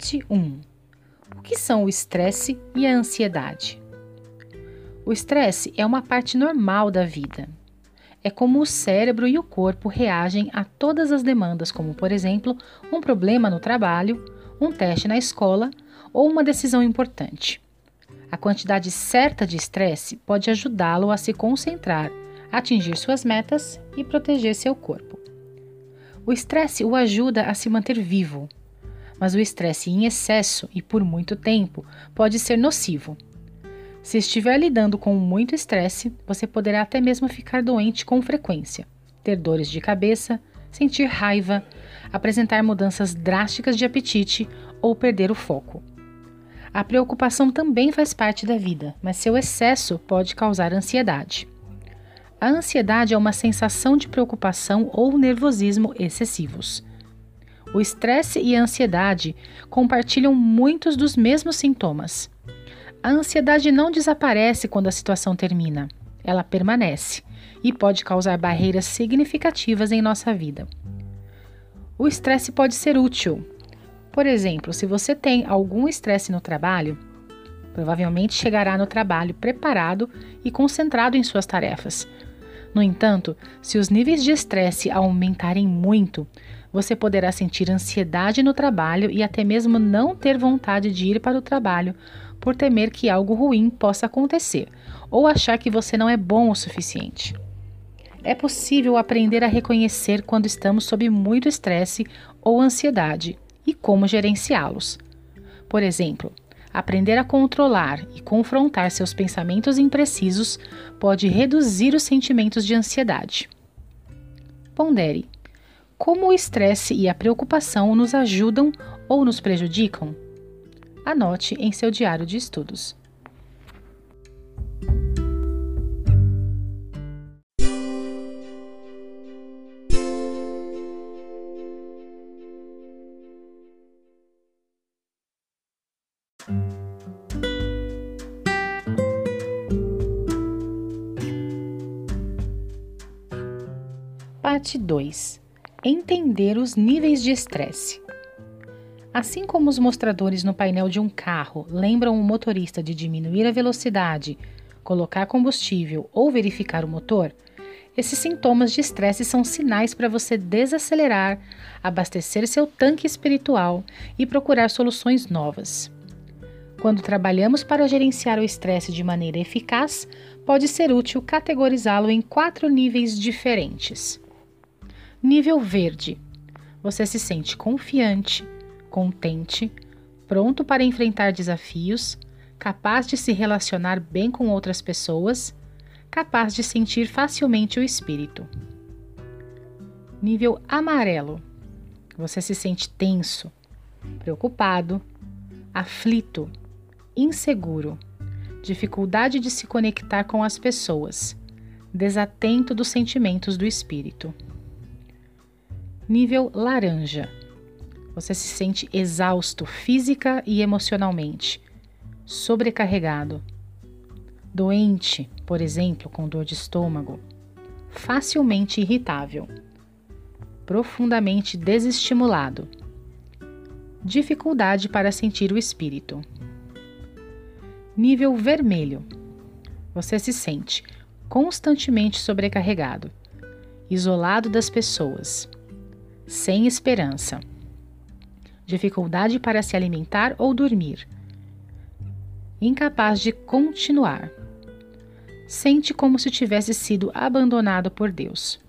Parte 1 O que são o estresse e a ansiedade? O estresse é uma parte normal da vida. É como o cérebro e o corpo reagem a todas as demandas, como, por exemplo, um problema no trabalho, um teste na escola ou uma decisão importante. A quantidade certa de estresse pode ajudá-lo a se concentrar, atingir suas metas e proteger seu corpo. O estresse o ajuda a se manter vivo, mas o estresse em excesso e por muito tempo pode ser nocivo. Se estiver lidando com muito estresse, você poderá até mesmo ficar doente com frequência, ter dores de cabeça, sentir raiva, apresentar mudanças drásticas de apetite ou perder o foco. A preocupação também faz parte da vida, mas seu excesso pode causar ansiedade. A ansiedade é uma sensação de preocupação ou nervosismo excessivos. O estresse e a ansiedade compartilham muitos dos mesmos sintomas. A ansiedade não desaparece quando a situação termina, ela permanece e pode causar barreiras significativas em nossa vida. O estresse pode ser útil. Por exemplo, se você tem algum estresse no trabalho, provavelmente chegará no trabalho preparado e concentrado em suas tarefas, no entanto, se os níveis de estresse aumentarem muito, você poderá sentir ansiedade no trabalho e até mesmo não ter vontade de ir para o trabalho por temer que algo ruim possa acontecer ou achar que você não é bom o suficiente. É possível aprender a reconhecer quando estamos sob muito estresse ou ansiedade e como gerenciá-los. Por exemplo, Aprender a controlar e confrontar seus pensamentos imprecisos pode reduzir os sentimentos de ansiedade. Pondere: como o estresse e a preocupação nos ajudam ou nos prejudicam? Anote em seu diário de estudos. Parte 2 Entender os níveis de estresse. Assim como os mostradores no painel de um carro lembram o motorista de diminuir a velocidade, colocar combustível ou verificar o motor, esses sintomas de estresse são sinais para você desacelerar, abastecer seu tanque espiritual e procurar soluções novas. Quando trabalhamos para gerenciar o estresse de maneira eficaz, pode ser útil categorizá-lo em quatro níveis diferentes. Nível verde. Você se sente confiante, contente, pronto para enfrentar desafios, capaz de se relacionar bem com outras pessoas, capaz de sentir facilmente o espírito. Nível amarelo. Você se sente tenso, preocupado, aflito, inseguro, dificuldade de se conectar com as pessoas, desatento dos sentimentos do espírito nível laranja. Você se sente exausto física e emocionalmente, sobrecarregado, doente, por exemplo, com dor de estômago, facilmente irritável, profundamente desestimulado, dificuldade para sentir o espírito. Nível vermelho. Você se sente constantemente sobrecarregado, isolado das pessoas sem esperança, dificuldade para se alimentar ou dormir, incapaz de continuar, sente como se tivesse sido abandonado por Deus.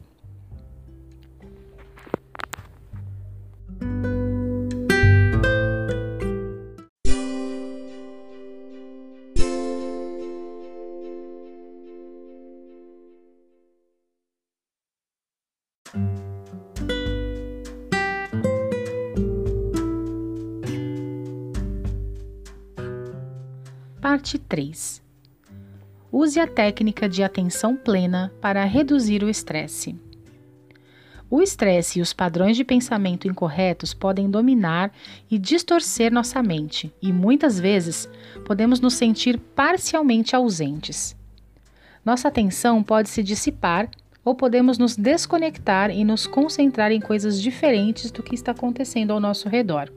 Parte 3 Use a técnica de atenção plena para reduzir o estresse. O estresse e os padrões de pensamento incorretos podem dominar e distorcer nossa mente, e muitas vezes podemos nos sentir parcialmente ausentes. Nossa atenção pode se dissipar ou podemos nos desconectar e nos concentrar em coisas diferentes do que está acontecendo ao nosso redor.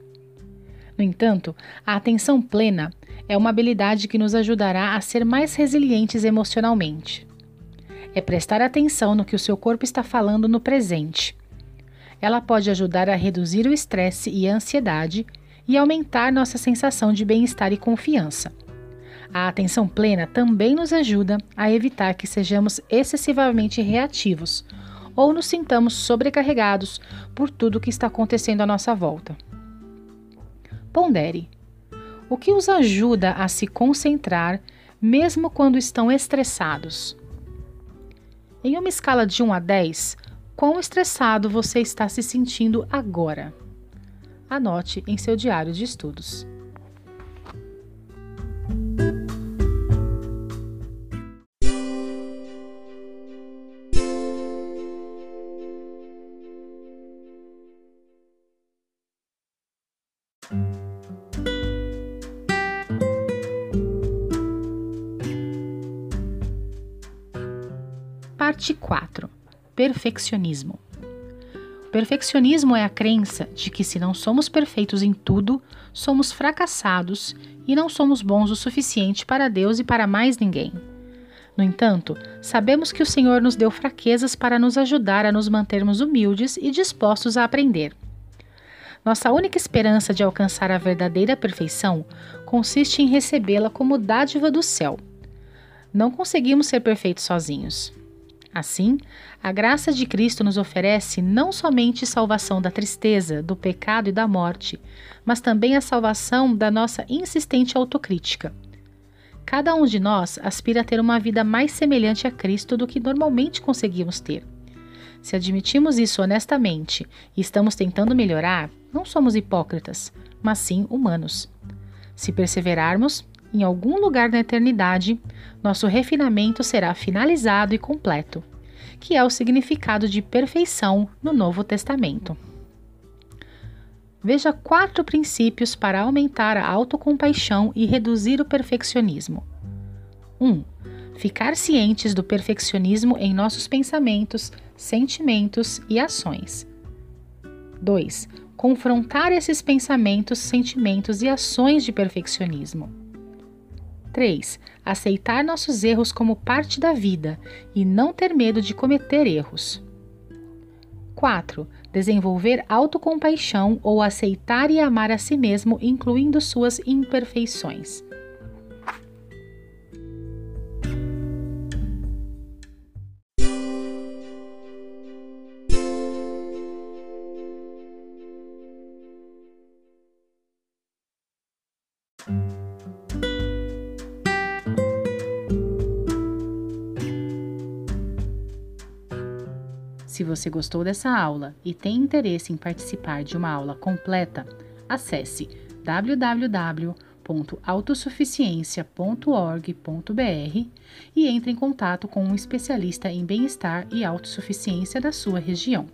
No entanto, a atenção plena é uma habilidade que nos ajudará a ser mais resilientes emocionalmente. É prestar atenção no que o seu corpo está falando no presente. Ela pode ajudar a reduzir o estresse e a ansiedade e aumentar nossa sensação de bem-estar e confiança. A atenção plena também nos ajuda a evitar que sejamos excessivamente reativos ou nos sintamos sobrecarregados por tudo que está acontecendo à nossa volta. Pondere. O que os ajuda a se concentrar mesmo quando estão estressados? Em uma escala de 1 a 10, quão estressado você está se sentindo agora? Anote em seu diário de estudos. Parte 4 Perfeccionismo Perfeccionismo é a crença de que, se não somos perfeitos em tudo, somos fracassados e não somos bons o suficiente para Deus e para mais ninguém. No entanto, sabemos que o Senhor nos deu fraquezas para nos ajudar a nos mantermos humildes e dispostos a aprender. Nossa única esperança de alcançar a verdadeira perfeição consiste em recebê-la como dádiva do céu. Não conseguimos ser perfeitos sozinhos. Assim, a graça de Cristo nos oferece não somente salvação da tristeza, do pecado e da morte, mas também a salvação da nossa insistente autocrítica. Cada um de nós aspira a ter uma vida mais semelhante a Cristo do que normalmente conseguimos ter. Se admitimos isso honestamente e estamos tentando melhorar, não somos hipócritas, mas sim humanos. Se perseverarmos, em algum lugar na eternidade, nosso refinamento será finalizado e completo, que é o significado de perfeição no Novo Testamento. Veja quatro princípios para aumentar a autocompaixão e reduzir o perfeccionismo. 1. Um, ficar cientes do perfeccionismo em nossos pensamentos, sentimentos e ações. 2. Confrontar esses pensamentos, sentimentos e ações de perfeccionismo. 3. Aceitar nossos erros como parte da vida e não ter medo de cometer erros. 4. Desenvolver autocompaixão ou aceitar e amar a si mesmo, incluindo suas imperfeições. Se você gostou dessa aula e tem interesse em participar de uma aula completa, acesse www.autossuficiencia.org.br e entre em contato com um especialista em bem-estar e autossuficiência da sua região.